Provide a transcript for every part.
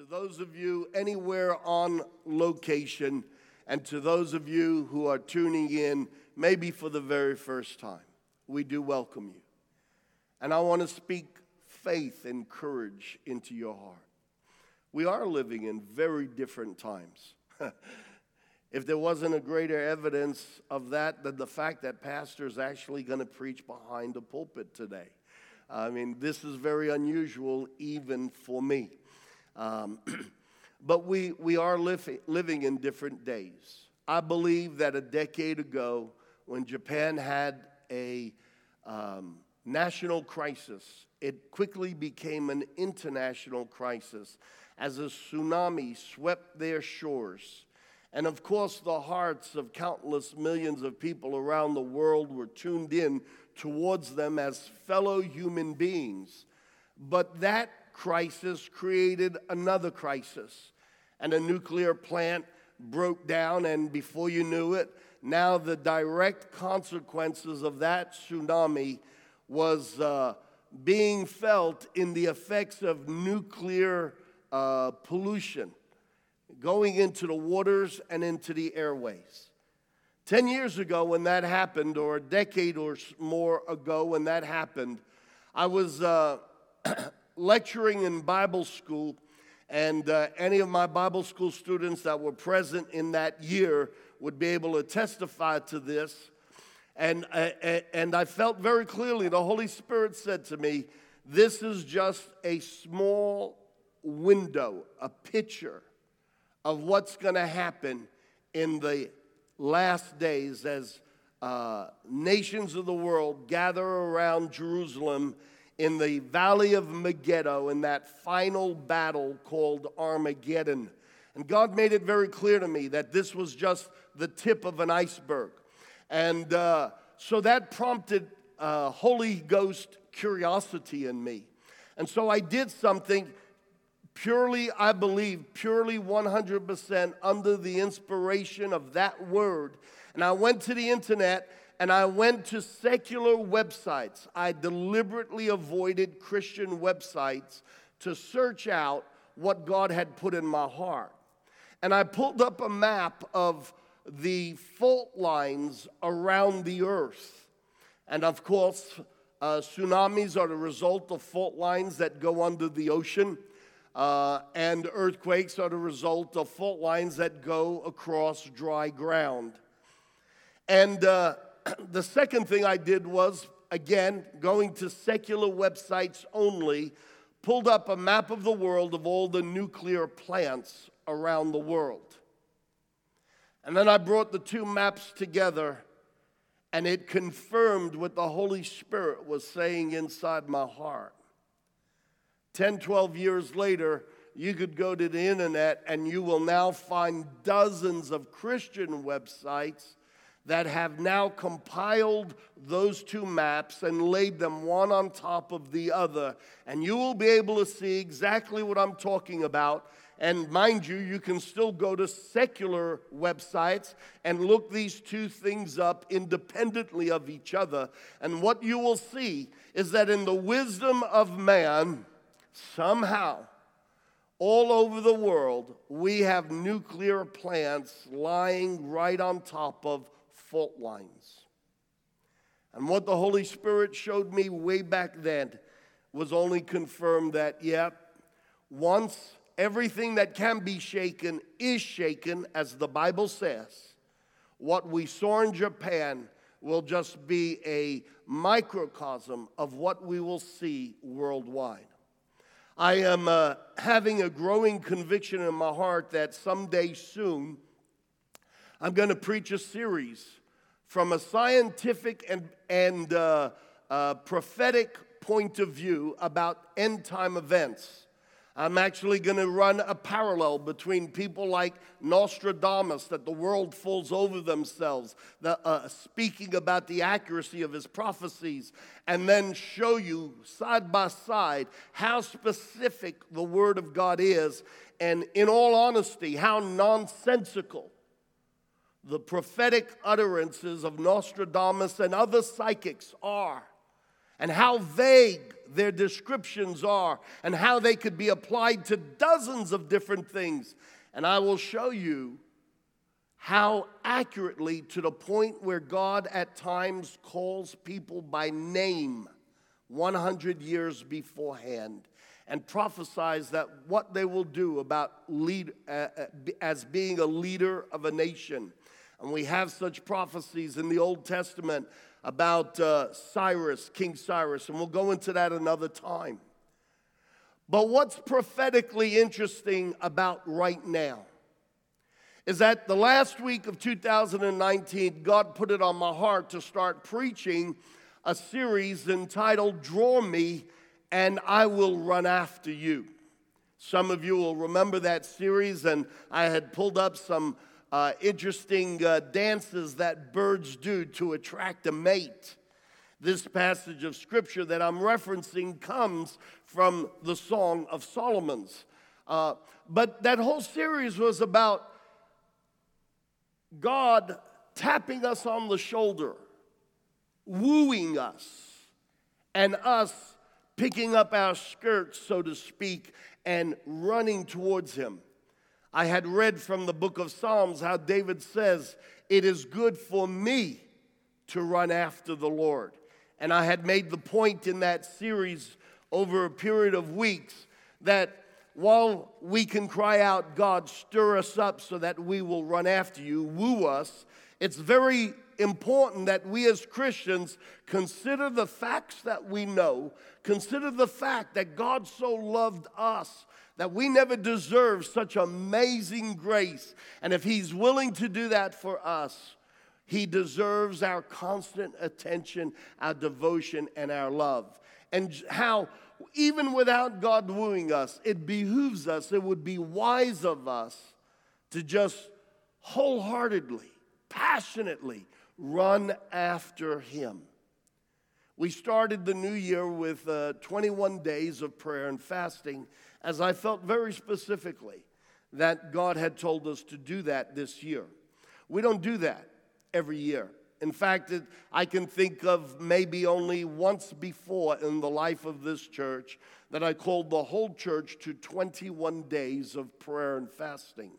to those of you anywhere on location, and to those of you who are tuning in, maybe for the very first time, we do welcome you. And I want to speak faith and courage into your heart. We are living in very different times. if there wasn't a greater evidence of that than the fact that pastor is actually going to preach behind the pulpit today. I mean, this is very unusual even for me. Um, but we, we are living, living in different days. I believe that a decade ago, when Japan had a um, national crisis, it quickly became an international crisis as a tsunami swept their shores. And of course, the hearts of countless millions of people around the world were tuned in towards them as fellow human beings. But that crisis created another crisis, and a nuclear plant broke down, and before you knew it, now the direct consequences of that tsunami was uh, being felt in the effects of nuclear uh, pollution going into the waters and into the airways. 10 years ago, when that happened, or a decade or more ago, when that happened, I was uh, lecturing in Bible school, and uh, any of my Bible school students that were present in that year would be able to testify to this. And, uh, and I felt very clearly the Holy Spirit said to me, This is just a small window, a picture of what's going to happen in the last days as uh, nations of the world gather around Jerusalem in the valley of Megiddo in that final battle called Armageddon. And God made it very clear to me that this was just the tip of an iceberg. And uh, so that prompted uh, Holy Ghost curiosity in me. And so I did something purely, I believe, purely 100% under the inspiration of that word. And I went to the internet and I went to secular websites. I deliberately avoided Christian websites to search out what God had put in my heart. And I pulled up a map of the fault lines around the earth. And of course, uh, tsunamis are the result of fault lines that go under the ocean. Uh, and earthquakes are the result of fault lines that go across dry ground. And uh, the second thing I did was, again, going to secular websites only, pulled up a map of the world of all the nuclear plants around the world. And then I brought the two maps together, and it confirmed what the Holy Spirit was saying inside my heart. 10, 12 years later, you could go to the internet and you will now find dozens of Christian websites that have now compiled those two maps and laid them one on top of the other. And you will be able to see exactly what I'm talking about. And mind you, you can still go to secular websites and look these two things up independently of each other. And what you will see is that in the wisdom of man, somehow, all over the world, we have nuclear plants lying right on top of fault lines. And what the Holy Spirit showed me way back then was only confirmed that, yep, once everything that can be shaken is shaken, as the Bible says, what we saw in Japan will just be a microcosm of what we will see worldwide. I am uh, having a growing conviction in my heart that someday soon I'm going to preach a series from a scientific and, and uh, uh, prophetic point of view about end time events. I'm actually going to run a parallel between people like Nostradamus, that the world falls over themselves, the, uh, speaking about the accuracy of his prophecies, and then show you side by side how specific the Word of God is, and in all honesty, how nonsensical the prophetic utterances of Nostradamus and other psychics are. and how vague their descriptions are and how they could be applied to dozens of different things. And I will show you how accurately, to the point where God at times calls people by name 100 years beforehand and prophesies that what they will do about lead, uh, uh as being a leader of a nation. And we have such prophecies in the Old Testament about uh, Cyrus, King Cyrus, and we'll go into that another time. But what's prophetically interesting about right now is that the last week of 2019, God put it on my heart to start preaching a series entitled Draw Me and I Will Run After You. Some of you will remember that series, and I had pulled up some uh, interesting uh, dances that birds do to attract a mate. This passage of scripture that I'm referencing comes from the Song of Solomon's. Uh, but that whole series was about God tapping us on the shoulder, wooing us, and us picking up our skirts, so to speak, and running towards Him. I had read from the book of Psalms how David says, It is good for me to run after the Lord. And I had made the point in that series over a period of weeks that while we can cry out, God, stir us up so that we will run after you, woo us, it's very important that we as Christians consider the facts that we know, consider the fact that God so loved us that we never deserve such amazing grace. And if He's willing to do that for us, He deserves our constant attention, our devotion, and our love. And how, even without God wooing us, it behooves us, it would be wise of us to just wholeheartedly, passionately run after Him. We started the new year with uh, 21 days of prayer and fasting as I felt very specifically that God had told us to do that this year. We don't do that every year. In fact, it, I can think of maybe only once before in the life of this church that I called the whole church to 21 days of prayer and fasting.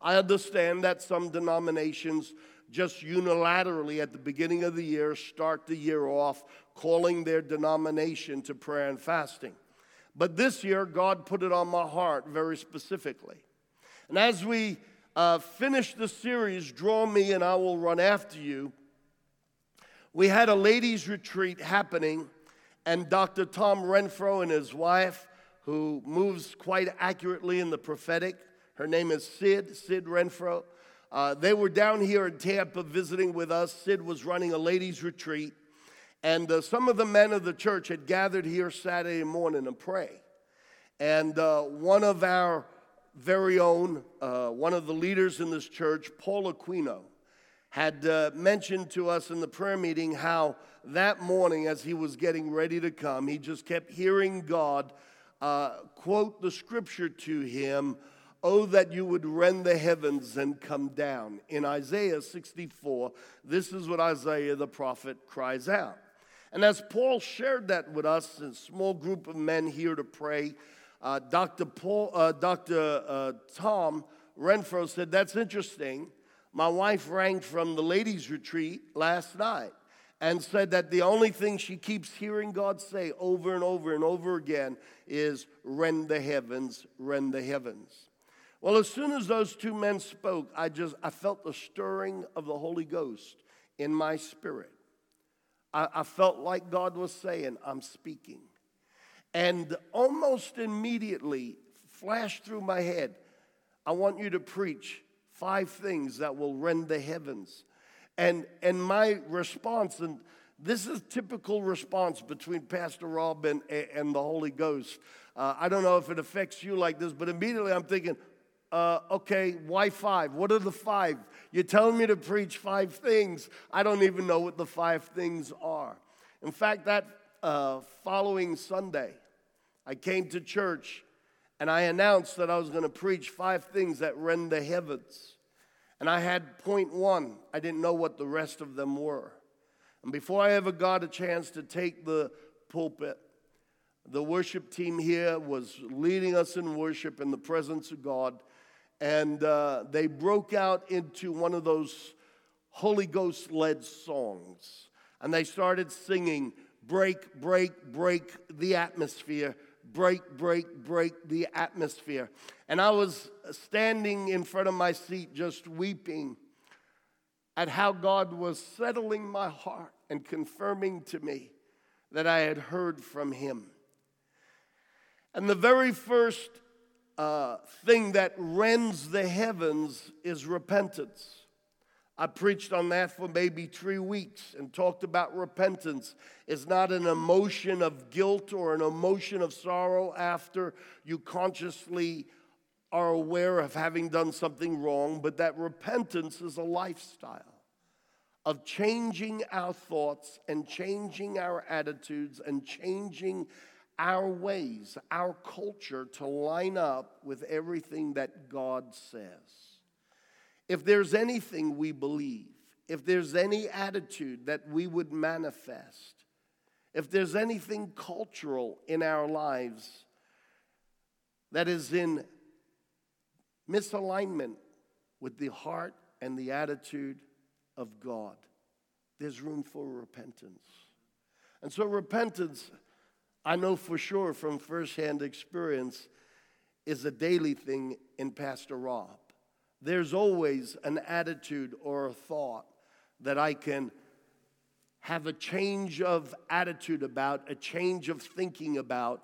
I understand that some denominations just unilaterally at the beginning of the year start the year off calling their denomination to prayer and fasting. But this year, God put it on my heart very specifically. And as we uh, finish the series, Draw Me and I Will Run After You, we had a ladies' retreat happening, and Dr. Tom Renfro and his wife, who moves quite accurately in the prophetic, her name is Sid, Sid Renfro. Uh, they were down here in Tampa visiting with us. Sid was running a ladies' retreat. And uh, some of the men of the church had gathered here Saturday morning to pray. And uh, one of our very own, uh, one of the leaders in this church, Paul Aquino, had uh, mentioned to us in the prayer meeting how that morning, as he was getting ready to come, he just kept hearing God uh, quote the scripture to him Oh, that you would rend the heavens and come down. In Isaiah 64, this is what Isaiah the prophet cries out. And as Paul shared that with us, a small group of men here to pray, uh, Dr. Paul, uh, Dr. Uh, Tom Renfro said, That's interesting. My wife rang from the ladies' retreat last night and said that the only thing she keeps hearing God say over and over and over again is, Rend the heavens, rend the heavens. Well, as soon as those two men spoke, I just I felt the stirring of the Holy Ghost in my spirit. I, I felt like God was saying, I'm speaking. And almost immediately flashed through my head, I want you to preach five things that will rend the heavens. And, and my response, and this is typical response between Pastor Rob and, and the Holy Ghost. Uh, I don't know if it affects you like this, but immediately I'm thinking, uh, okay, why five? What are the five? You're telling me to preach five things. I don't even know what the five things are. In fact, that uh, following Sunday, I came to church and I announced that I was going to preach five things that rend the heavens. And I had point one, I didn't know what the rest of them were. And before I ever got a chance to take the pulpit. The worship team here was leading us in worship in the presence of God, and uh, they broke out into one of those Holy Ghost led songs. And they started singing, Break, break, break the atmosphere, break, break, break the atmosphere. And I was standing in front of my seat just weeping at how God was settling my heart and confirming to me that I had heard from Him. And the very first uh, thing that rends the heavens is repentance. I preached on that for maybe three weeks and talked about repentance. It's not an emotion of guilt or an emotion of sorrow after you consciously are aware of having done something wrong, but that repentance is a lifestyle of changing our thoughts and changing our attitudes and changing our ways, our culture to line up with everything that God says. If there's anything we believe, if there's any attitude that we would manifest, if there's anything cultural in our lives that is in misalignment with the heart and the attitude of God, there's room for repentance. And so, repentance I know for sure from firsthand experience, is a daily thing in Pastor Rob. There's always an attitude or a thought that I can have a change of attitude about, a change of thinking about,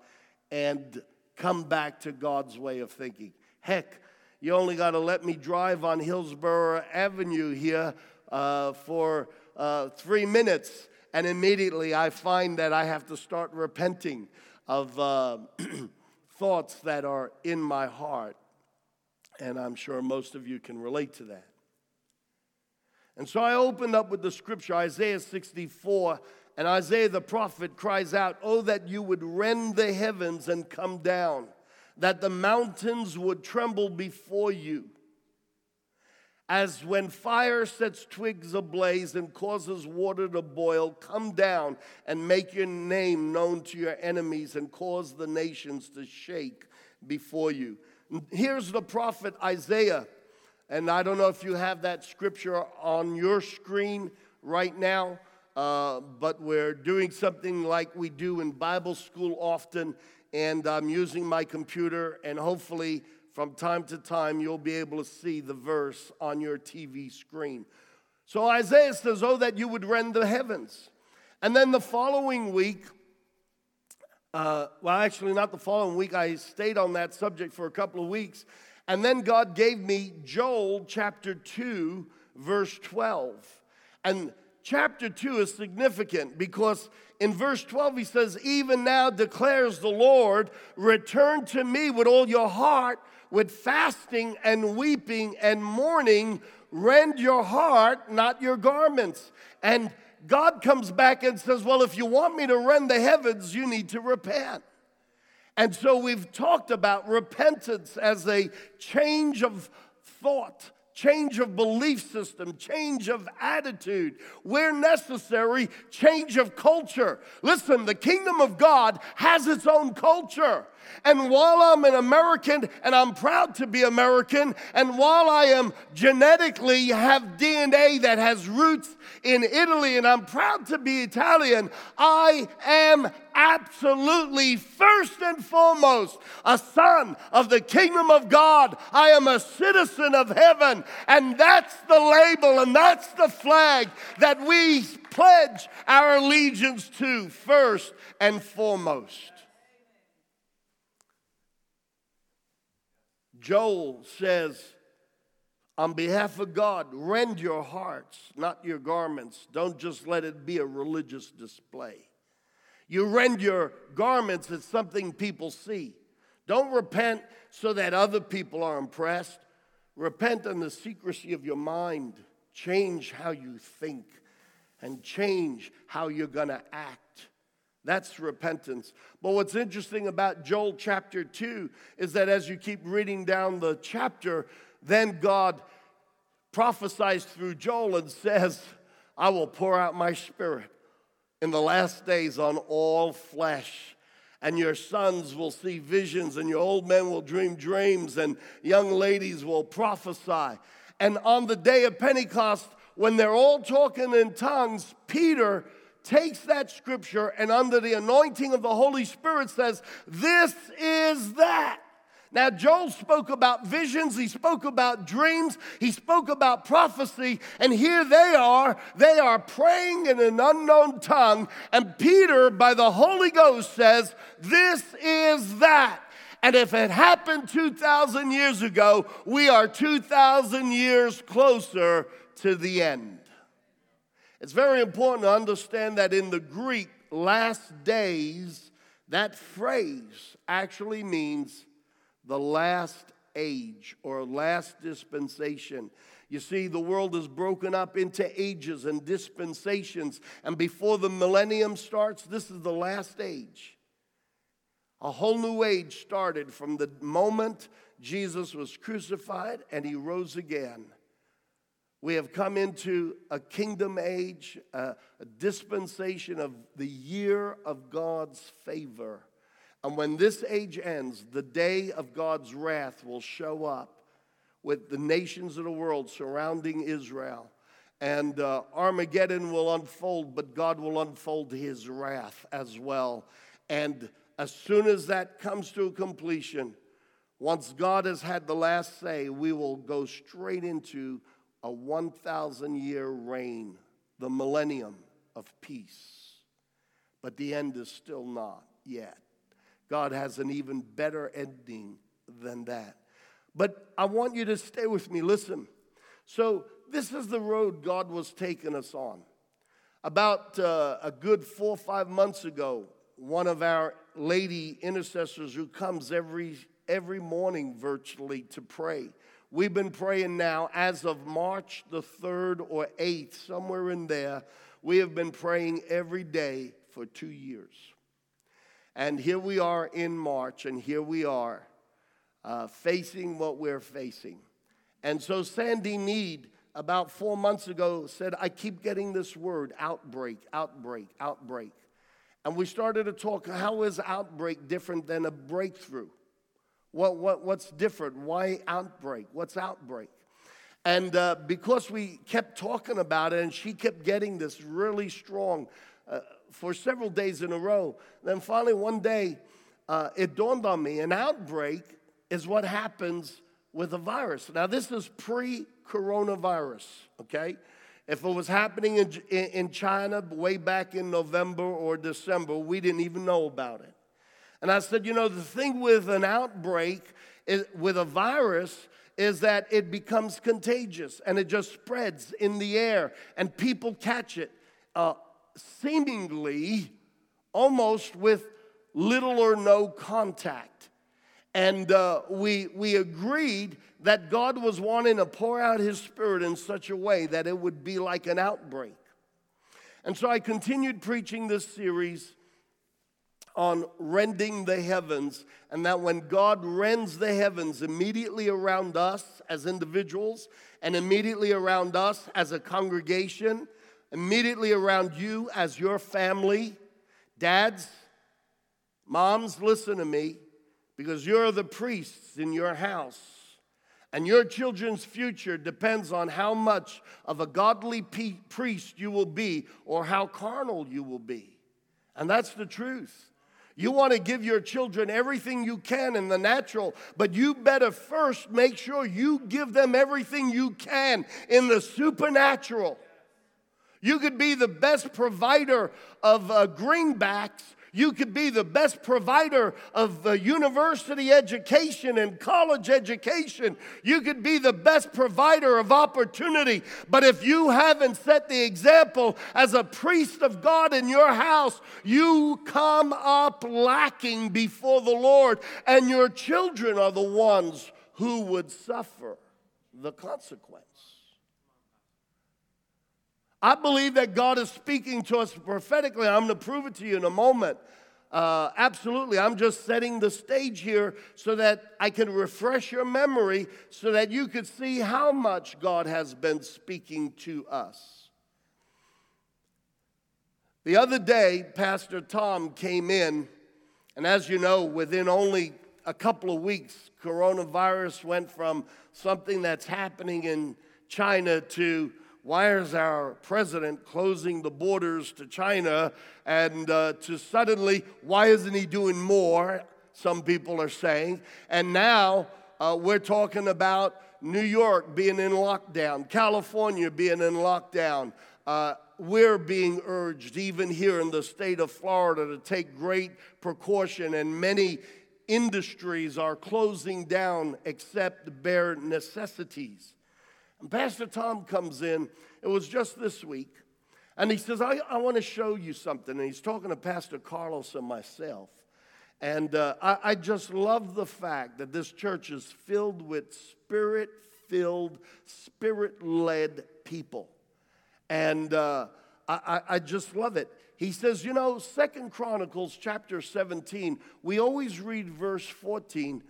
and come back to God's way of thinking. Heck, you only got to let me drive on Hillsborough Avenue here uh, for uh, three minutes and immediately I find that I have to start repenting of uh, thoughts that are in my heart. And I'm sure most of you can relate to that. And so I opened up with the scripture, Isaiah 64, and Isaiah the prophet cries out, Oh, that you would rend the heavens and come down, that the mountains would tremble before you as when fire sets twigs ablaze and causes water to boil, come down and make your name known to your enemies and cause the nations to shake before you. Here's the prophet Isaiah. And I don't know if you have that scripture on your screen right now, uh, but we're doing something like we do in Bible school often. And I'm using my computer, and hopefully, from time to time, you'll be able to see the verse on your TV screen. So Isaiah says, Oh, that you would rend the heavens. And then the following week, uh, well, actually, not the following week, I stayed on that subject for a couple of weeks. And then God gave me Joel chapter 2, verse 12. And chapter 2 is significant because in verse 12 he says, Even now declares the Lord, return to me with all your heart with fasting and weeping and mourning, rend your heart, not your garments. And God comes back and says, Well, if you want me to rend the heavens, you need to repent. And so we've talked about repentance as a change of thought change of belief system, change of attitude. Where necessary, change of culture. Listen, the kingdom of God has its own culture. And while I'm an American and I'm proud to be American, and while I am genetically have DNA that has roots in Italy and I'm proud to be Italian, I am absolutely first and foremost a son of the kingdom of God. I am a citizen of heaven. And that's the label and that's the flag that we pledge our allegiance to first and foremost. Joel says, on behalf of God, rend your hearts, not your garments. Don't just let it be a religious display. You rend your garments as something people see. Don't repent so that other people are impressed. Repent in the secrecy of your mind. Change how you think and change how you're going to act. That's repentance. But what's interesting about Joel chapter 2 is that as you keep reading down the chapter, then God prophesies through Joel and says, I will pour out my spirit in the last days on all flesh. And your sons will see visions, and your old men will dream dreams, and young ladies will prophesy. And on the day of Pentecost, when they're all talking in tongues, Peter takes that scripture and, under the anointing of the Holy Spirit, says, This is that. Now, Joel spoke about visions, he spoke about dreams, he spoke about prophecy, and here they are. They are praying in an unknown tongue, and Peter, by the Holy Ghost, says, This is that. And if it happened 2,000 years ago, we are 2,000 years closer to the end. It's very important to understand that in the Greek, last days, that phrase actually means the last age or last dispensation. You see, the world is broken up into ages and dispensations, and before the millennium starts, this is the last age. A whole new age started from the moment Jesus was crucified and he rose again. We have come into a kingdom age, a, a dispensation of the year of God's favor. And when this age ends, the day of God's wrath will show up with the nations of the world surrounding Israel. And uh, Armageddon will unfold, but God will unfold his wrath as well. And as soon as that comes to completion, once God has had the last say, we will go straight into a 1,000 year reign, the millennium of peace. But the end is still not yet. God has an even better ending than that. But I want you to stay with me. Listen. So, this is the road God was taking us on. About uh, a good four or five months ago, one of our lady intercessors who comes every, every morning virtually to pray. We've been praying now as of March the 3rd or 8th, somewhere in there. We have been praying every day for two years. And here we are in March, and here we are uh, facing what we're facing. And so Sandy Need, about four months ago, said, I keep getting this word outbreak, outbreak, outbreak. And we started to talk how is outbreak different than a breakthrough? What, what, what's different? Why outbreak? What's outbreak? And uh, because we kept talking about it, and she kept getting this really strong uh, for several days in a row. Then finally, one day, uh, it dawned on me an outbreak is what happens with a virus. Now, this is pre coronavirus, okay? If it was happening in, in China way back in November or December, we didn't even know about it. And I said, you know, the thing with an outbreak, is, with a virus, is that it becomes contagious and it just spreads in the air and people catch it. Uh, seemingly almost with little or no contact. And uh, we, we agreed that God was wanting to pour out His Spirit in such a way that it would be like an outbreak. And so I continued preaching this series on rending the heavens, and that when God rends the heavens immediately around us as individuals and immediately around us as a congregation, immediately around you as your family. Dads, moms, listen to me because you're the priests in your house. And your children's future depends on how much of a godly priest you will be or how carnal you will be. And that's the truth. You want to give your children everything you can in the natural, but you better first make sure you give them everything you can in the supernatural. You could be the best provider of uh, greenbacks. You could be the best provider of university education and college education. You could be the best provider of opportunity. But if you haven't set the example as a priest of God in your house, you come up lacking before the Lord, and your children are the ones who would suffer the consequence. I believe that God is speaking to us prophetically. I'm going to prove it to you in a moment. Uh, absolutely. I'm just setting the stage here so that I can refresh your memory so that you could see how much God has been speaking to us. The other day, Pastor Tom came in, and as you know, within only a couple of weeks, coronavirus went from something that's happening in China to why is our president closing the borders to China and uh, to suddenly, why isn't he doing more? Some people are saying. And now uh, we're talking about New York being in lockdown, California being in lockdown. Uh, we're being urged, even here in the state of Florida, to take great precaution, and many industries are closing down except bare necessities. And Pastor Tom comes in, it was just this week, and he says, I, I want to show you something. And he's talking to Pastor Carlos and myself. And uh, I, I just love the fact that this church is filled with spirit filled, spirit led people. And uh, I, I just love it. He says, you know, Second Chronicles chapter 17, we always read verse 14.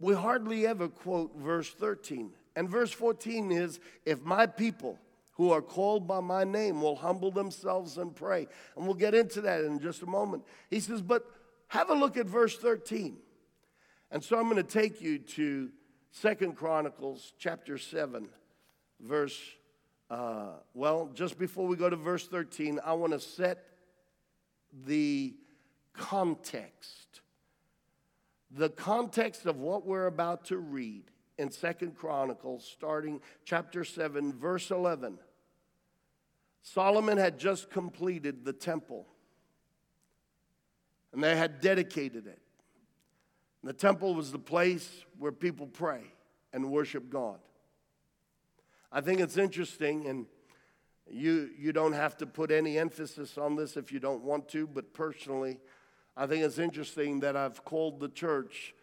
We hardly ever quote verse 13. And verse 14 is, if my people who are called by my name will humble themselves and pray. And we'll get into that in just a moment. He says, but have a look at verse 13. And so I'm going to take you to Second Chronicles chapter 7, verse uh, well, just before we go to verse 13, I want to set the context. The context of what we're about to read in Second Chronicles, starting chapter 7, verse 11. Solomon had just completed the temple, and they had dedicated it. The temple was the place where people pray and worship God. I think it's interesting, and you, you don't have to put any emphasis on this if you don't want to, but personally, I think it's interesting that I've called the church,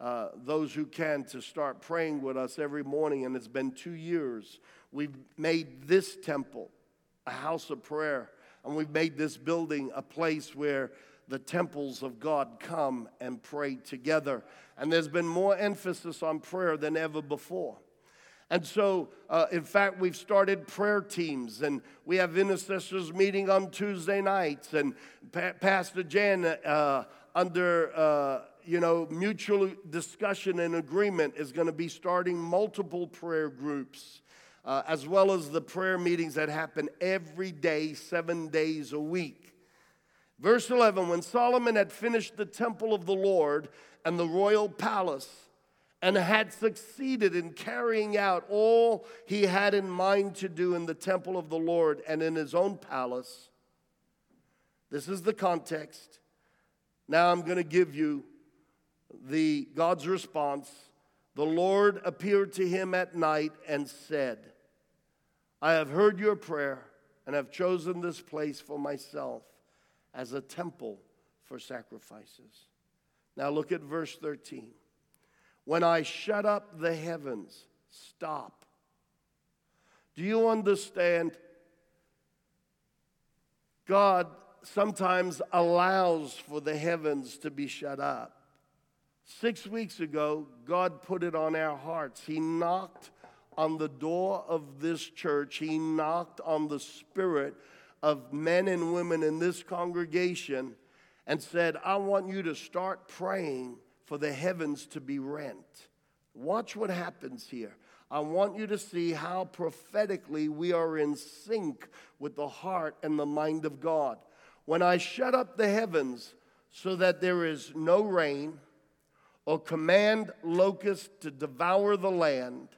uh, those who can, to start praying with us every morning, and it's been two years. We've made this temple a house of prayer, and we've made this building a place where the temples of God come and pray together. And there's been more emphasis on prayer than ever before. And so, uh, in fact, we've started prayer teams and we have intercessors meeting on Tuesday nights. And pa- Pastor Jan, uh, under uh, you know mutual discussion and agreement, is going to be starting multiple prayer groups. Uh, as well as the prayer meetings that happen every day, seven days a week. Verse 11 When Solomon had finished the temple of the Lord and the royal palace, and had succeeded in carrying out all he had in mind to do in the temple of the Lord and in his own palace. This is the context. Now I'm going to give you the God's response. The Lord appeared to him at night and said, I have heard your prayer and have chosen this place for myself as a temple for sacrifices. Now look at verse 13. When I shut up the heavens, stop. Do you understand? God sometimes allows for the heavens to be shut up. Six weeks ago, God put it on our hearts. He knocked on the door of this church, He knocked on the spirit of men and women in this congregation and said, I want you to start praying for the heavens to be rent. Watch what happens here. I want you to see how prophetically we are in sync with the heart and the mind of God. When I shut up the heavens so that there is no rain, or command locusts to devour the land,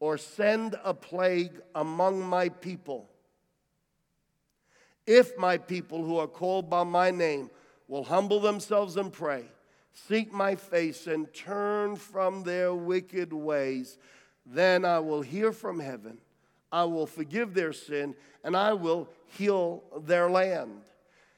or send a plague among my people, if my people who are called by my name will humble themselves and pray, seek my face, and turn from their wicked ways, then I will hear from heaven. I will forgive their sin, and I will heal their land.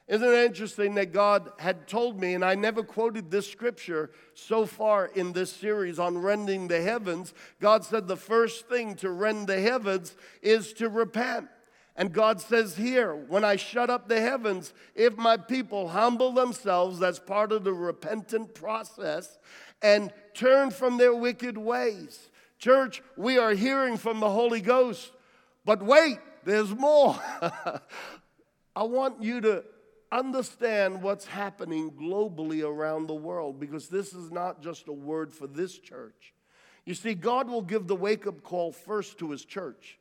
Isn't it interesting that God had told me, and I never quoted this scripture so far in this series on rending the heavens? God said the first thing to rend the heavens is to repent. And God says here, when I shut up the heavens, if my people humble themselves, that's part of the repentant process, and turn from their wicked ways. Church, we are hearing from the Holy Ghost, but wait, there's more. I want you to understand what's happening globally around the world because this is not just a word for this church. You see, God will give the wake up call first to his church.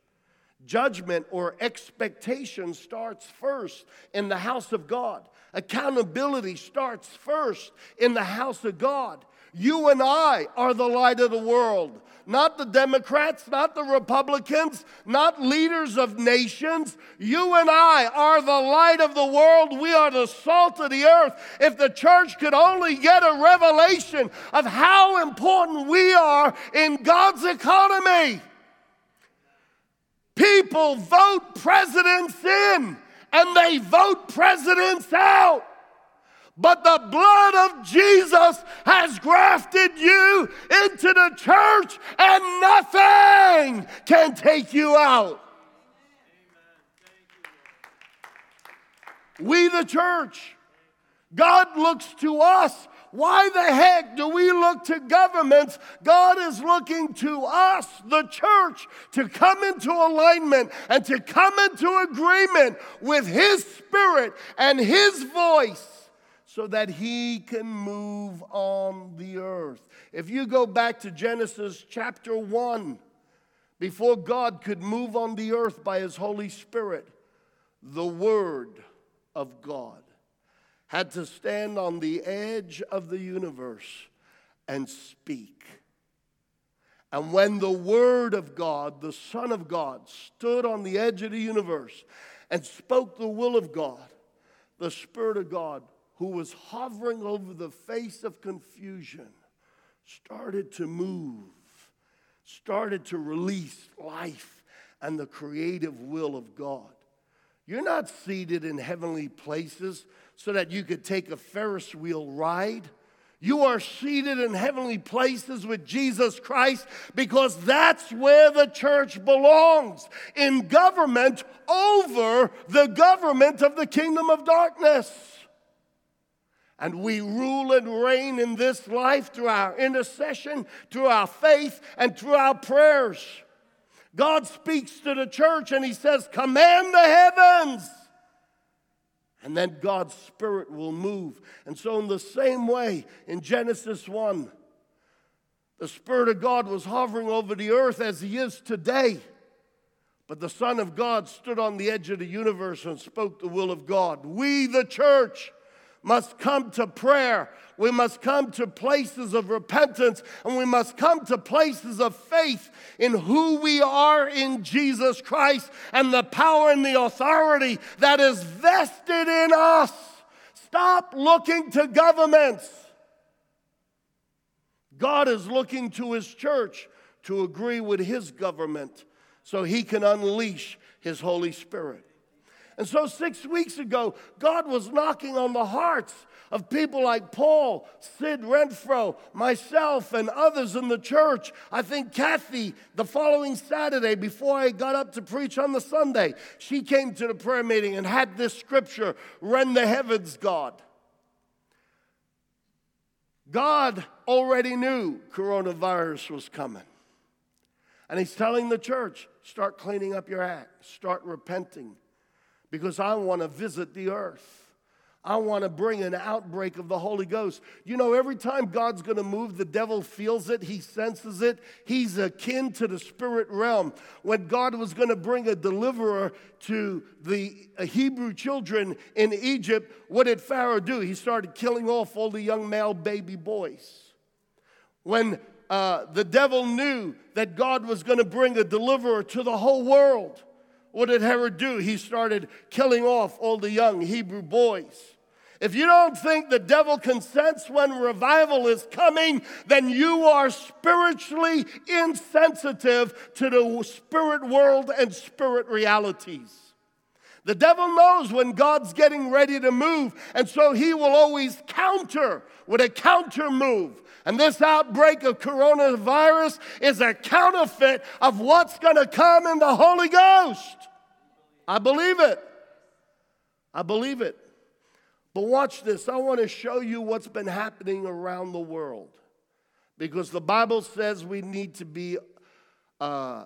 Judgment or expectation starts first in the house of God. Accountability starts first in the house of God. You and I are the light of the world, not the Democrats, not the Republicans, not leaders of nations. You and I are the light of the world. We are the salt of the earth. If the church could only get a revelation of how important we are in God's economy. People vote presidents in and they vote presidents out. But the blood of Jesus has grafted you into the church, and nothing can take you out. We, the church, God looks to us. Why the heck do we look to governments? God is looking to us, the church, to come into alignment and to come into agreement with His Spirit and His voice so that he can move on the earth. If you go back to Genesis chapter 1, before God could move on the earth by his Holy Spirit, the Word of God had to stand on the edge of the universe and speak. And when the Word of God, the Son of God, stood on the edge of the universe and spoke the will of God, the Spirit of God who was hovering over the face of confusion, started to move, started to release life and the creative will of God. You're not seated in heavenly places so that you could take a Ferris wheel ride. You are seated in heavenly places with Jesus Christ because that's where the church belongs in government over the government of the kingdom of darkness. And we rule and reign in this life through our intercession, through our faith, and through our prayers. God speaks to the church and He says, Command the heavens. And then God's Spirit will move. And so, in the same way, in Genesis 1, the Spirit of God was hovering over the earth as He is today. But the Son of God stood on the edge of the universe and spoke the will of God. We, the church, must come to prayer. We must come to places of repentance and we must come to places of faith in who we are in Jesus Christ and the power and the authority that is vested in us. Stop looking to governments. God is looking to his church to agree with his government so he can unleash his Holy Spirit. And so, six weeks ago, God was knocking on the hearts of people like Paul, Sid Renfro, myself, and others in the church. I think Kathy, the following Saturday, before I got up to preach on the Sunday, she came to the prayer meeting and had this scripture Rend the heavens, God. God already knew coronavirus was coming. And He's telling the church start cleaning up your act, start repenting because I want to visit the earth. I want to bring an outbreak of the Holy Ghost. You know, every time God's going to move, the devil feels it, he senses it. He's akin to the spirit realm. When God was going to bring a deliverer to the Hebrew children in Egypt, what did Pharaoh do? He started killing off all the young male baby boys. When uh, the devil knew that God was going to bring a deliverer to the whole world, what did Herod do? He started killing off all the young Hebrew boys. If you don't think the devil can sense when revival is coming, then you are spiritually insensitive to the spirit world and spirit realities. The devil knows when God's getting ready to move, and so he will always counter with a counter move. And this outbreak of coronavirus is a counterfeit of what's going to come in the Holy Ghost. I believe it. I believe it. But watch this. I want to show you what's been happening around the world. Because the Bible says we need to be uh,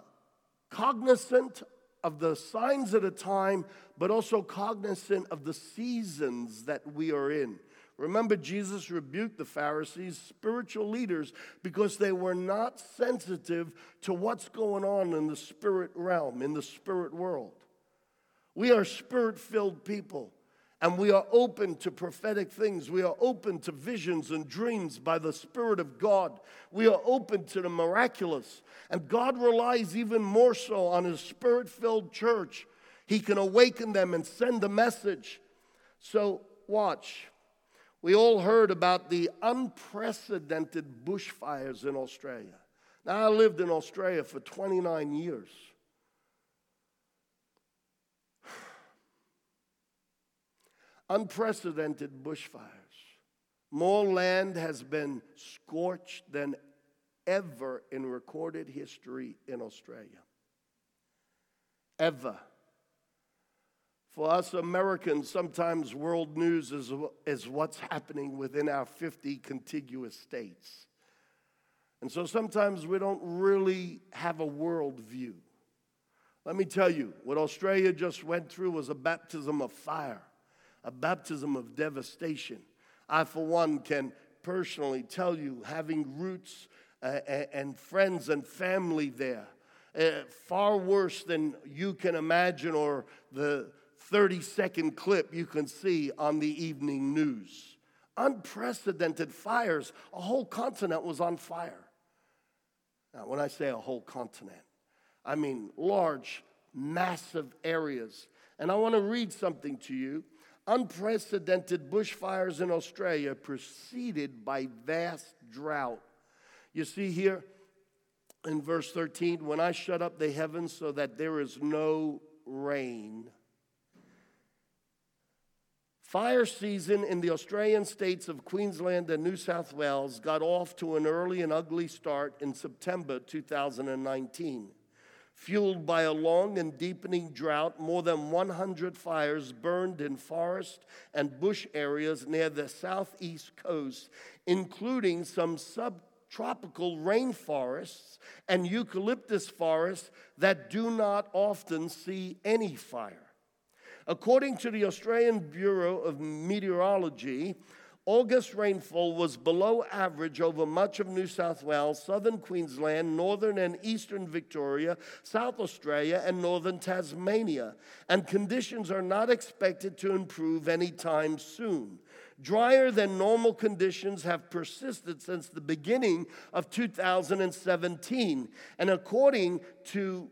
cognizant of the signs of the time, but also cognizant of the seasons that we are in. Remember, Jesus rebuked the Pharisees, spiritual leaders, because they were not sensitive to what's going on in the spirit realm, in the spirit world. We are spirit filled people. And we are open to prophetic things. We are open to visions and dreams by the Spirit of God. We are open to the miraculous. And God relies even more so on His Spirit filled church. He can awaken them and send a message. So, watch. We all heard about the unprecedented bushfires in Australia. Now, I lived in Australia for 29 years. unprecedented bushfires. More land has been scorched than ever in recorded history in Australia. Ever. For us Americans, sometimes world news is, is what's happening within our 50 contiguous states. And so sometimes we don't really have a world view. Let me tell you, what Australia just went through was a baptism of fire a baptism of devastation. I, for one, can personally tell you, having roots uh, and friends and family there, uh, far worse than you can imagine or the 30 second clip you can see on the evening news. Unprecedented fires. A whole continent was on fire. Now, when I say a whole continent, I mean large, massive areas. And I want to read something to you unprecedented bushfires in Australia preceded by vast drought. You see here in verse 13, when I shut up the heavens so that there is no rain. Fire season in the Australian states of Queensland and New South Wales got off to an early and ugly start in September 2019. Fueled by a long and deepening drought, more than 100 fires burned in forest and bush areas near the southeast coast, including some subtropical rainforests and eucalyptus forests that do not often see any fire. According to the Australian Bureau of Meteorology, August rainfall was below average over much of New South Wales, southern Queensland, northern and eastern Victoria, South Australia, and northern Tasmania, and conditions are not expected to improve anytime soon. Drier than normal conditions have persisted since the beginning of 2017, and according to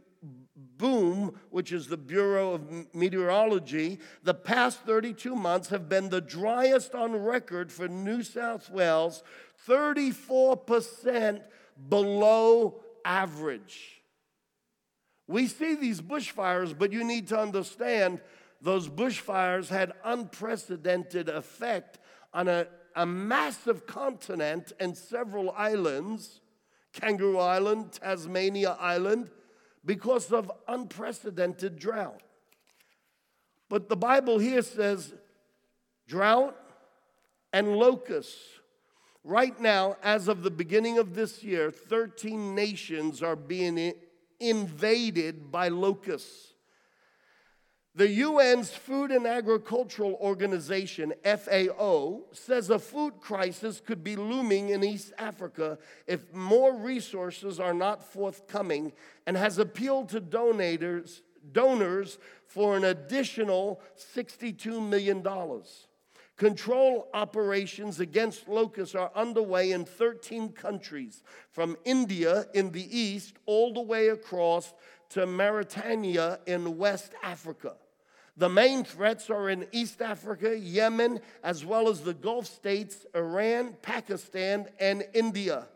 boom, which is the Bureau of Meteorology, the past 32 months have been the driest on record for New South Wales, 34% below average. We see these bushfires, but you need to understand those bushfires had unprecedented effect on a, a massive continent and several islands Kangaroo Island, Tasmania Island, because of unprecedented drought. But the Bible here says drought and locusts. Right now, as of the beginning of this year, 13 nations are being invaded by locusts. The UN's Food and Agricultural Organization, FAO, says a food crisis could be looming in East Africa if more resources are not forthcoming and has appealed to donors, donors for an additional $62 million. Control operations against locusts are underway in 13 countries, from India in the east all the way across to Mauritania in West Africa. The main threats are in East Africa, Yemen, as well as the Gulf states, Iran, Pakistan, and India.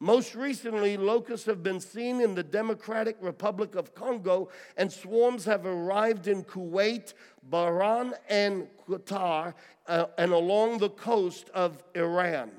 Most recently, locusts have been seen in the Democratic Republic of Congo, and swarms have arrived in Kuwait, Bahrain, and Qatar, uh, and along the coast of Iran.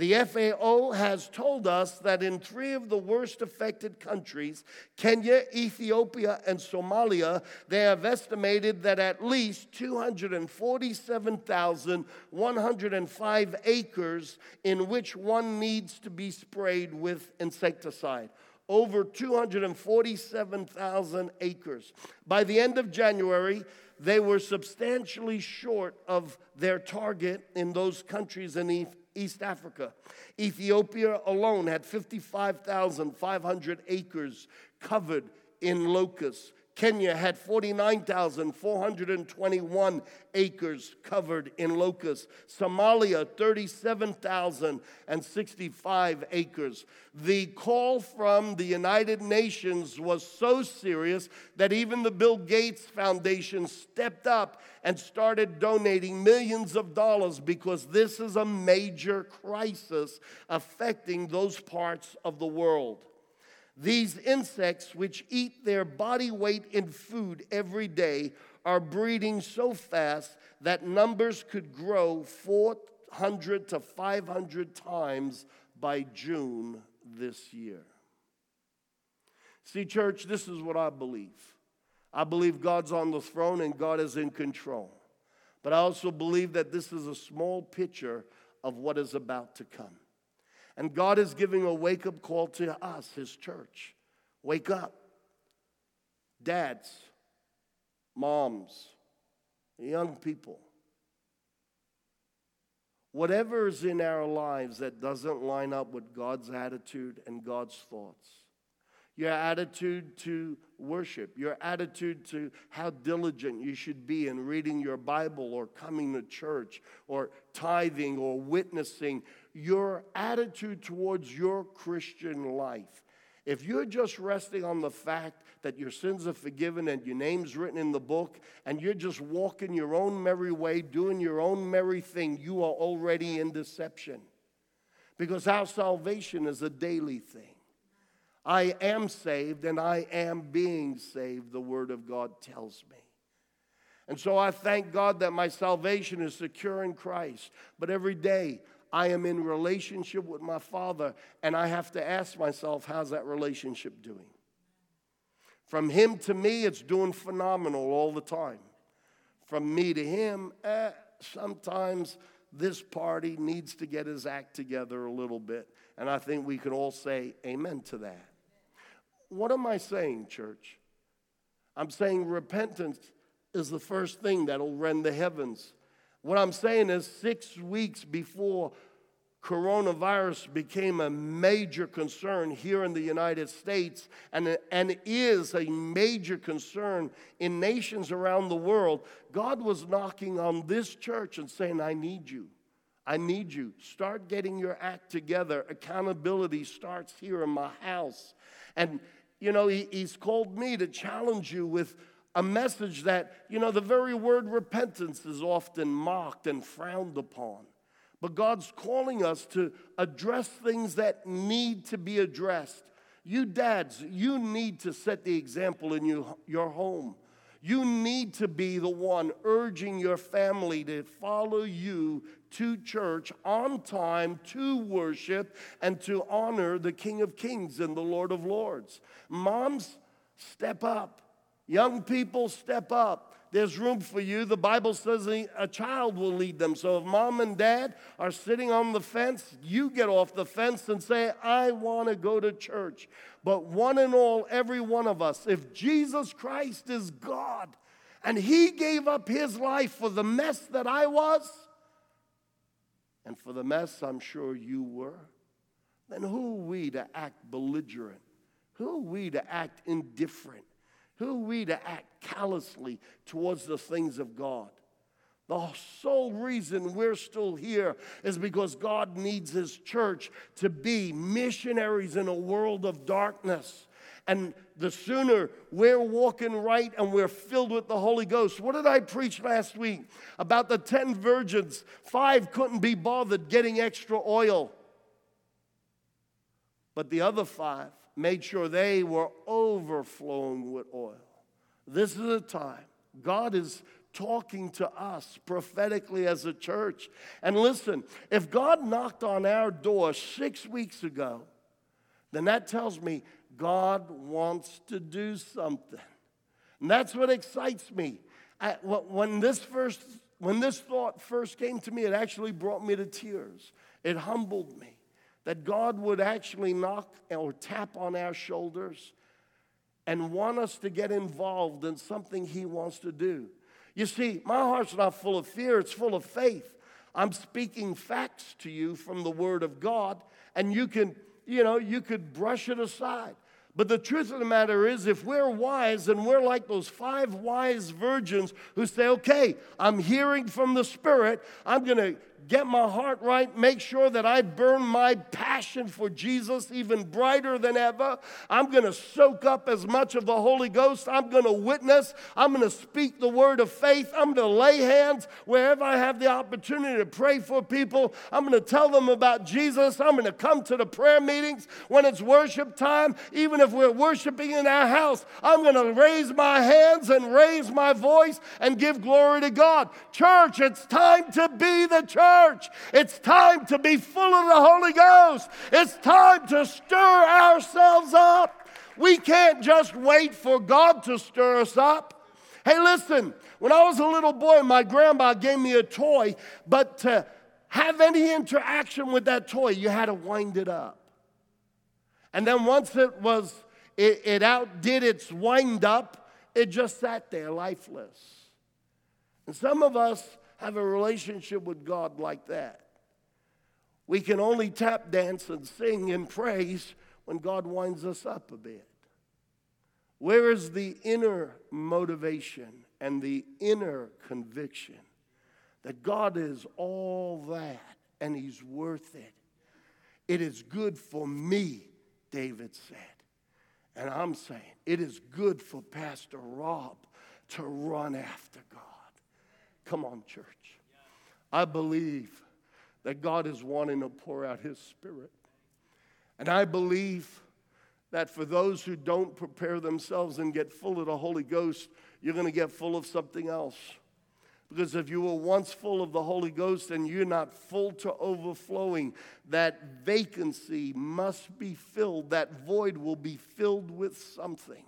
The FAO has told us that in three of the worst affected countries, Kenya, Ethiopia, and Somalia, they have estimated that at least 247,105 acres in which one needs to be sprayed with insecticide. over 247,000 acres. By the end of January, they were substantially short of their target in those countries in East Africa. Ethiopia alone had 55,500 acres covered in locusts. Kenya had 49,421 acres covered in locusts. Somalia, 37,065 acres. The call from the United Nations was so serious that even the Bill Gates Foundation stepped up and started donating millions of dollars because this is a major crisis affecting those parts of the world. These insects, which eat their body weight in food every day, are breeding so fast that numbers could grow 400 to 500 times by June this year. See, church, this is what I believe. I believe God's on the throne and God is in control. But I also believe that this is a small picture of what is about to come. And God is giving a wake up call to us, His church. Wake up. Dads, moms, young people. Whatever is in our lives that doesn't line up with God's attitude and God's thoughts, your attitude to worship, your attitude to how diligent you should be in reading your Bible or coming to church or tithing or witnessing, your attitude towards your Christian life. If you're just resting on the fact that your sins are forgiven and your name's written in the book, and you're just walking your own merry way, doing your own merry thing, you are already in deception. Because our salvation is a daily thing. I am saved and I am being saved, the Word of God tells me. And so I thank God that my salvation is secure in Christ. But every day I am in relationship with my Father, and I have to ask myself, how's that relationship doing? From Him to me, it's doing phenomenal all the time. From me to Him, eh, sometimes this party needs to get his act together a little bit. And I think we can all say amen to that. What am I saying, church? I'm saying repentance is the first thing that'll rend the heavens. What I'm saying is, six weeks before coronavirus became a major concern here in the United States and, and is a major concern in nations around the world, God was knocking on this church and saying, I need you. I need you. Start getting your act together. Accountability starts here in my house. And, you know, he, he's called me to challenge you with a message that, you know, the very word repentance is often mocked and frowned upon. But God's calling us to address things that need to be addressed. You dads, you need to set the example in you, your home. You need to be the one urging your family to follow you to church on time to worship and to honor the King of Kings and the Lord of Lords. Moms, step up. Young people, step up. There's room for you. The Bible says a child will lead them. So if mom and dad are sitting on the fence, you get off the fence and say, I want to go to church. But one and all, every one of us, if Jesus Christ is God and He gave up His life for the mess that I was, and for the mess I'm sure you were, then who are we to act belligerent? Who are we to act indifferent? Who are we to act callously towards the things of God? The sole reason we're still here is because God needs His church to be missionaries in a world of darkness. And the sooner we're walking right and we're filled with the Holy Ghost. What did I preach last week about the 10 virgins? Five couldn't be bothered getting extra oil, but the other five made sure they were overflowing with oil. This is a time God is talking to us prophetically as a church. And listen, if God knocked on our door six weeks ago, then that tells me God wants to do something. And that's what excites me. I, when, this first, when this thought first came to me, it actually brought me to tears. It humbled me that God would actually knock or tap on our shoulders and want us to get involved in something He wants to do. You see, my heart's not full of fear, it's full of faith. I'm speaking facts to you from the Word of God, and you can, you know, you could brush it aside. But the truth of the matter is, if we're wise and we're like those five wise virgins who say, okay, I'm hearing from the Spirit, I'm going to get my heart right, make sure that I burn my passion for Jesus even brighter than ever. I'm going to soak up as much of the Holy Ghost. I'm going to witness. I'm going to speak the word of faith. I'm going to lay hands wherever I have the opportunity to pray for people. I'm going to tell them about Jesus. I'm going to come to the prayer meetings when it's worship time, even if we're worshiping in our house. I'm going to raise my hands and raise my voice and give glory to God. Church, it's time to be the church church. It's time to be full of the Holy Ghost. It's time to stir ourselves up. We can't just wait for God to stir us up. Hey, listen, when I was a little boy, my grandma gave me a toy, but to have any interaction with that toy, you had to wind it up. And then once it was, it, it outdid its wind up, it just sat there lifeless. And some of us have a relationship with God like that. We can only tap dance and sing and praise when God winds us up a bit. Where is the inner motivation and the inner conviction that God is all that and He's worth it? It is good for me, David said. And I'm saying it is good for Pastor Rob to run after God. Come on, church. I believe that God is wanting to pour out His Spirit. And I believe that for those who don't prepare themselves and get full of the Holy Ghost, you're going to get full of something else. Because if you were once full of the Holy Ghost and you're not full to overflowing, that vacancy must be filled. That void will be filled with something.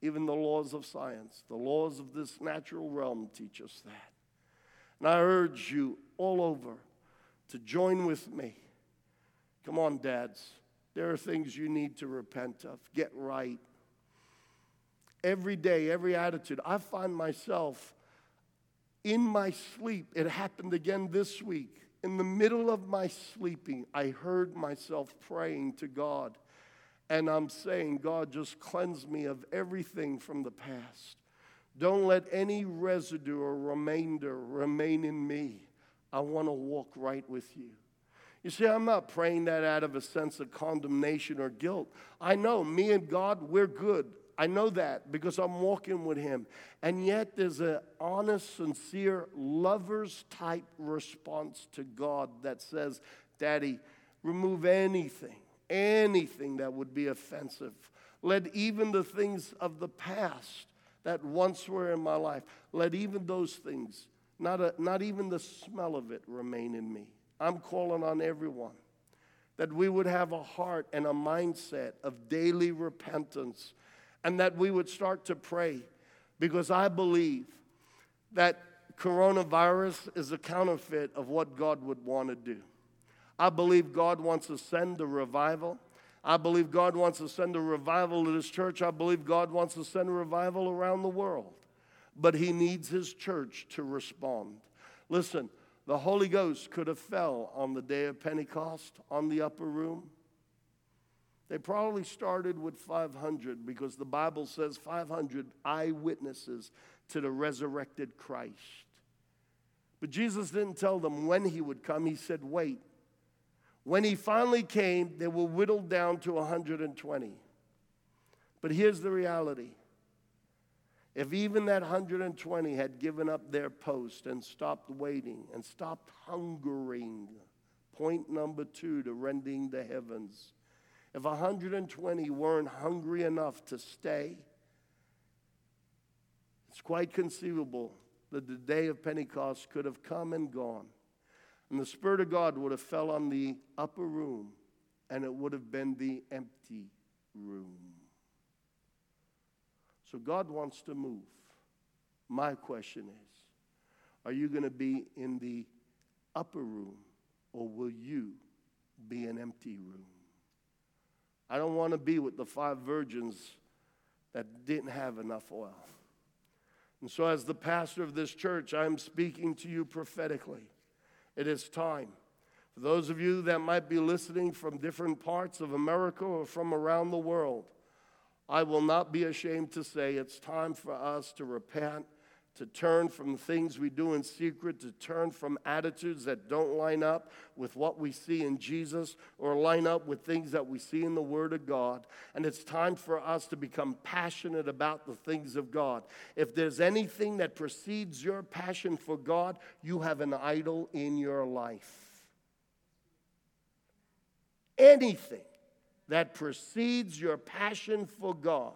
Even the laws of science, the laws of this natural realm teach us that. And I urge you all over to join with me. Come on, dads. There are things you need to repent of, get right. Every day, every attitude. I find myself in my sleep. It happened again this week. In the middle of my sleeping, I heard myself praying to God. And I'm saying, God, just cleanse me of everything from the past. Don't let any residue or remainder remain in me. I want to walk right with you. You see, I'm not praying that out of a sense of condemnation or guilt. I know me and God, we're good. I know that because I'm walking with Him. And yet, there's an honest, sincere, lover's type response to God that says, Daddy, remove anything anything that would be offensive. Let even the things of the past that once were in my life, let even those things, not, a, not even the smell of it, remain in me. I'm calling on everyone that we would have a heart and a mindset of daily repentance and that we would start to pray because I believe that coronavirus is a counterfeit of what God would want to do. I believe God wants to send a revival. I believe God wants to send a revival to this church. I believe God wants to send a revival around the world. But He needs His church to respond. Listen, the Holy Ghost could have fell on the day of Pentecost on the upper room. They probably started with 500 because the Bible says 500 eyewitnesses to the resurrected Christ. But Jesus didn't tell them when he would come. He said, wait. When he finally came, they were whittled down to 120. But here's the reality if even that 120 had given up their post and stopped waiting and stopped hungering, point number two to rending the heavens, if 120 weren't hungry enough to stay, it's quite conceivable that the day of Pentecost could have come and gone and the Spirit of God would have fell on the upper room, and it would have been the empty room. So God wants to move. My question is Are you going to be in the upper room, or will you be an empty room. I don't want to be with the five virgins that didn't have enough oil. And so, as the pastor of this church, I'm speaking to you prophetically. It is time. For those of you that might be listening from different parts of America or from around the world, I will not be ashamed to say it's time for us to repent to turn from things we do in secret, to turn from attitudes that don't line up with what we see in Jesus or line up with things that we see in the Word of God. And it's time for us to become passionate about the things of God. If there's anything that precedes your passion for God, you have an idol in your life. Anything that precedes your passion for God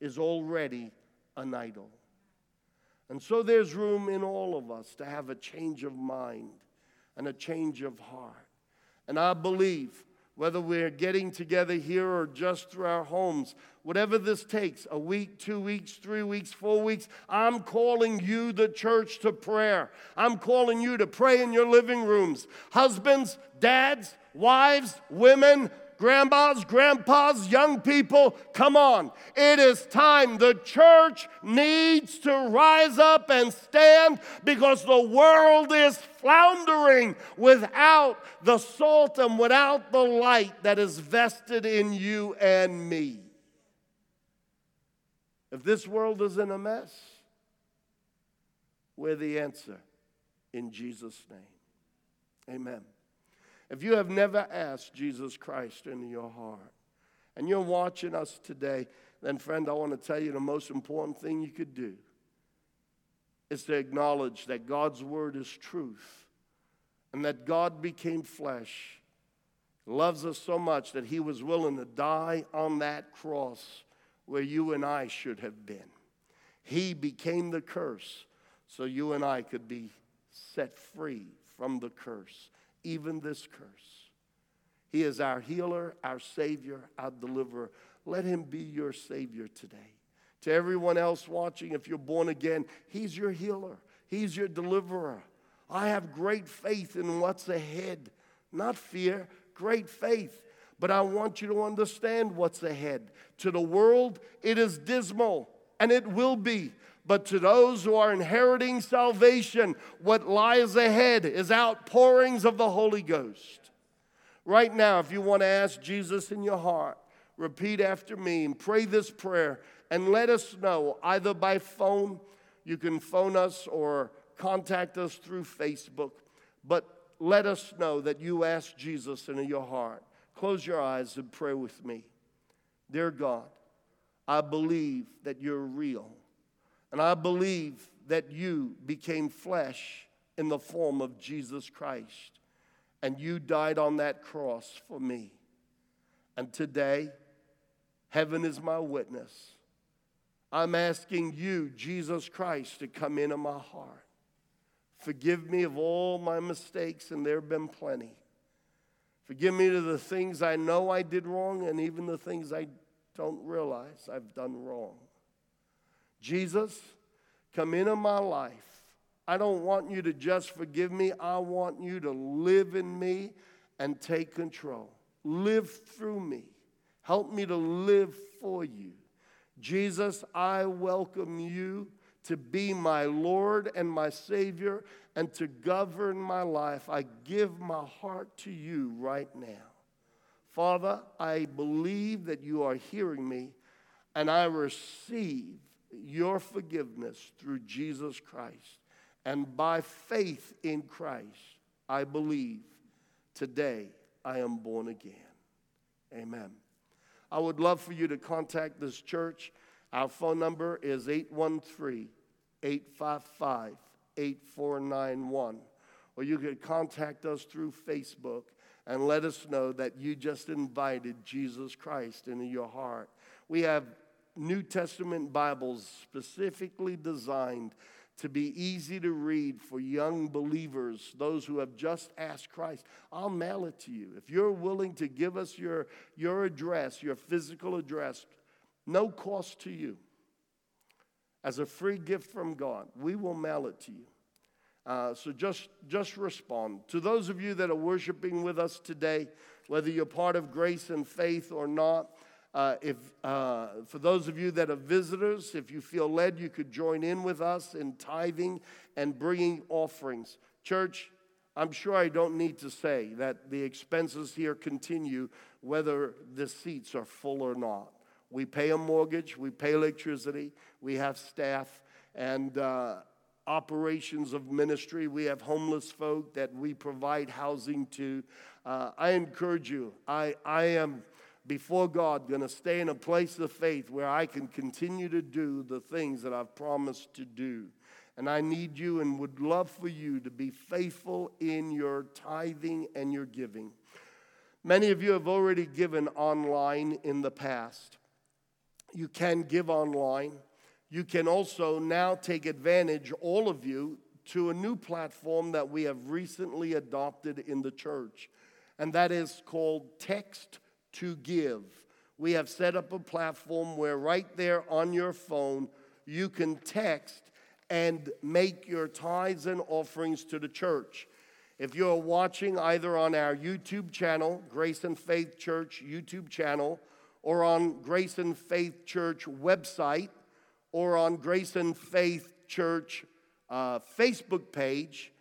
is already an idol. And so there's room in all of us to have a change of mind and a change of heart. And I believe whether we're getting together here or just through our homes, whatever this takes a week, two weeks, three weeks, four weeks I'm calling you, the church, to prayer. I'm calling you to pray in your living rooms. Husbands, dads, wives, women, grandmas, grandpas, young people, come on. It is time. The church needs to rise up and stand because the world is floundering without the salt and without the light that is vested in you and me. If this world is in a mess, we're the answer in Jesus' name. Amen. If you have never asked Jesus Christ into your heart and you're watching us today, then, friend, I want to tell you the most important thing you could do is to acknowledge that God's word is truth and that God became flesh, loves us so much that he was willing to die on that cross where you and I should have been. He became the curse so you and I could be set free from the curse even this curse. He is our healer, our Savior, our deliverer. Let Him be your Savior today. To everyone else watching, if you're born again, He's your healer, He's your deliverer. I have great faith in what's ahead, not fear, great faith. But I want you to understand what's ahead. To the world, it is dismal, and it will be. But to those who are inheriting salvation, what lies ahead is outpourings of the Holy Ghost. Right now, if you want to ask Jesus in your heart, repeat after me and pray this prayer and let us know either by phone, you can phone us or contact us through Facebook, but let us know that you ask Jesus into your heart. Close your eyes and pray with me. Dear God, I believe that you're real. And I believe that you became flesh in the form of Jesus Christ. And you died on that cross for me. And today, heaven is my witness. I'm asking you, Jesus Christ, to come into my heart. Forgive me of all my mistakes, and there have been plenty. Forgive me of the things I know I did wrong, and even the things I don't realize I've done wrong. Jesus, come into my life. I don't want you to just forgive me. I want you to live in me and take control. Live through me. Help me to live for you. Jesus, I welcome you to be my Lord and my Savior and to govern my life. I give my heart to you right now. Father, I believe that you are hearing me and I receive your forgiveness through Jesus Christ. And by faith in Christ, I believe today I am born again. Amen. I would love for you to contact this church. Our phone number is 813 855 8491. Or you could contact us through Facebook and let us know that you just invited Jesus Christ into your heart. We have New Testament Bibles specifically designed to be easy to read for young believers, those who have just asked Christ. I'll mail it to you. If you're willing to give us your, your address, your physical address, no cost to you, as a free gift from God, we will mail it to you. Uh, so just, just respond. To those of you that are worshiping with us today, whether you're part of grace and faith or not, uh, if, uh, for those of you that are visitors, if you feel led, you could join in with us in tithing and bringing offerings. Church, I'm sure I don't need to say that the expenses here continue whether the seats are full or not. We pay a mortgage, we pay electricity, we have staff, and uh, operations of ministry. We have homeless folk that we provide housing to. Uh, I encourage you, I, I am before God going to stay in a place of faith where I can continue to do the things that I've promised to do. And I need you and would love for you to be faithful in your tithing and your giving. Many of you have already given online in the past. You can give online. You can also now take advantage, all of you, to a new platform that we have recently adopted in the church, and that is called Text to Give. We have set up a platform where right there on your phone you can text and make your tithes and offerings to the church. If you're watching either on our YouTube channel, Grace and Faith Church YouTube channel, or on Grace and Faith Church website, or on Grace and Faith Church uh, Facebook page,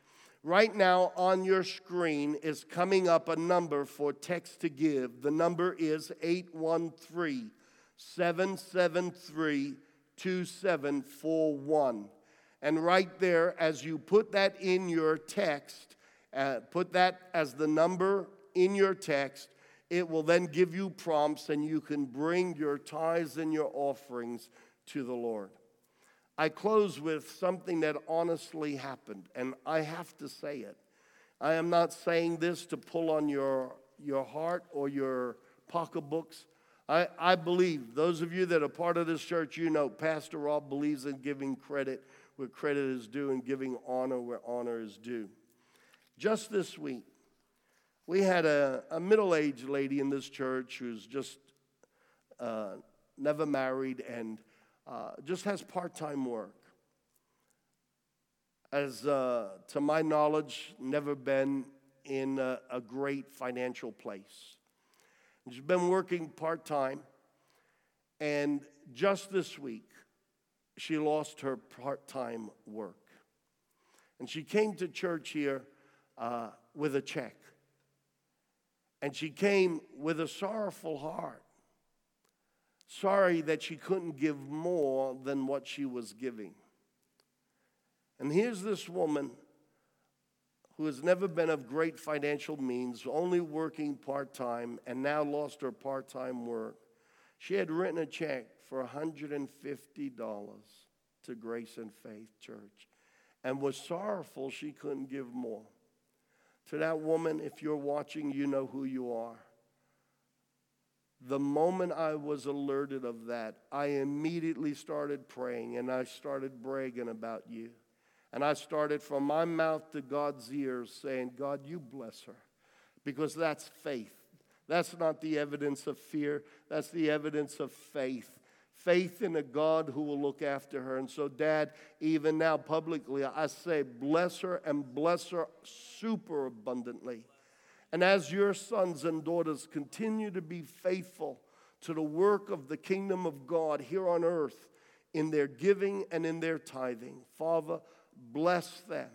right now on your screen is coming up a number for text to give. The number is 813 773 2741. And right there, as you put that in your text, uh, put that as the number in your text, it will then give you prompts and you can bring your tithes and your offerings to the Lord. I close with something that honestly happened, and I have to say it. I am not saying this to pull on your, your heart or your pocketbooks. I, I believe, those of you that are part of this church, you know Pastor Rob believes in giving credit where credit is due and giving honor where honor is due. Just this week, we had a, a middle aged lady in this church who's just uh, never married and uh, just has part time work. As uh, to my knowledge, never been in a, a great financial place. She's been working part time, and just this week, she lost her part time work. And she came to church here uh, with a check. And she came with a sorrowful heart, sorry that she couldn't give more than what she was giving. And here's this woman who has never been of great financial means, only working part time, and now lost her part time work. She had written a check for $150 to Grace and Faith Church and was sorrowful she couldn't give more. To that woman, if you're watching, you know who you are. The moment I was alerted of that, I immediately started praying and I started bragging about you. And I started from my mouth to God's ears saying, God, you bless her. Because that's faith. That's not the evidence of fear, that's the evidence of faith faith in a God who will look after her. And so, Dad, even now publicly, I say, bless her and bless her super abundantly. And as your sons and daughters continue to be faithful to the work of the kingdom of God here on earth in their giving and in their tithing, Father, bless them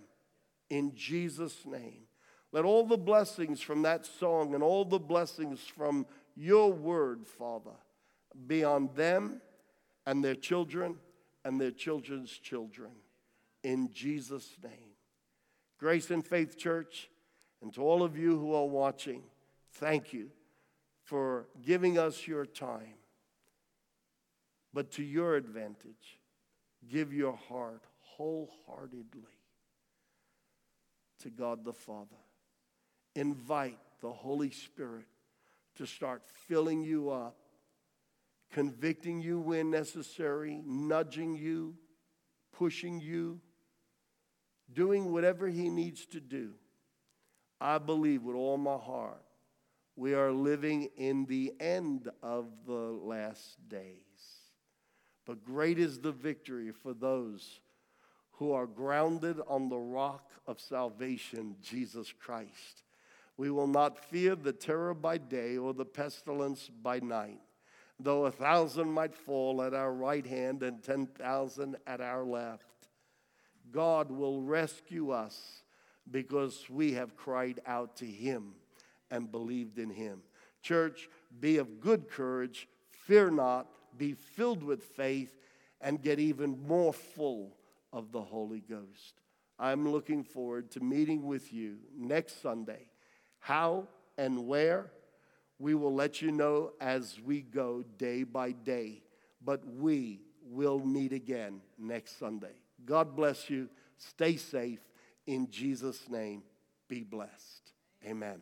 in Jesus' name. Let all the blessings from that song and all the blessings from your word, Father, be on them and their children and their children's children. In Jesus' name. Grace and Faith Church, and to all of you who are watching, thank you for giving us your time. But to your advantage, give your heart wholeheartedly to God the Father. Invite the Holy Spirit to start filling you up convicting you when necessary, nudging you, pushing you, doing whatever He needs to do. I believe with all my heart we are living in the end of the last days. But great is the victory for those who are grounded on the rock of salvation, Jesus Christ. We will not fear the terror by day or the pestilence by night. Though a thousand might fall at our right hand and 10,000 at our left, God will rescue us because we have cried out to Him and believed in Him. Church, be of good courage, fear not, be filled with faith, and get even more full of the Holy Ghost. I'm looking forward to meeting with you next Sunday. How and where? We will let you know as we go day by day, but we will meet again next Sunday. God bless you. Stay safe. In Jesus' name, be blessed. Amen.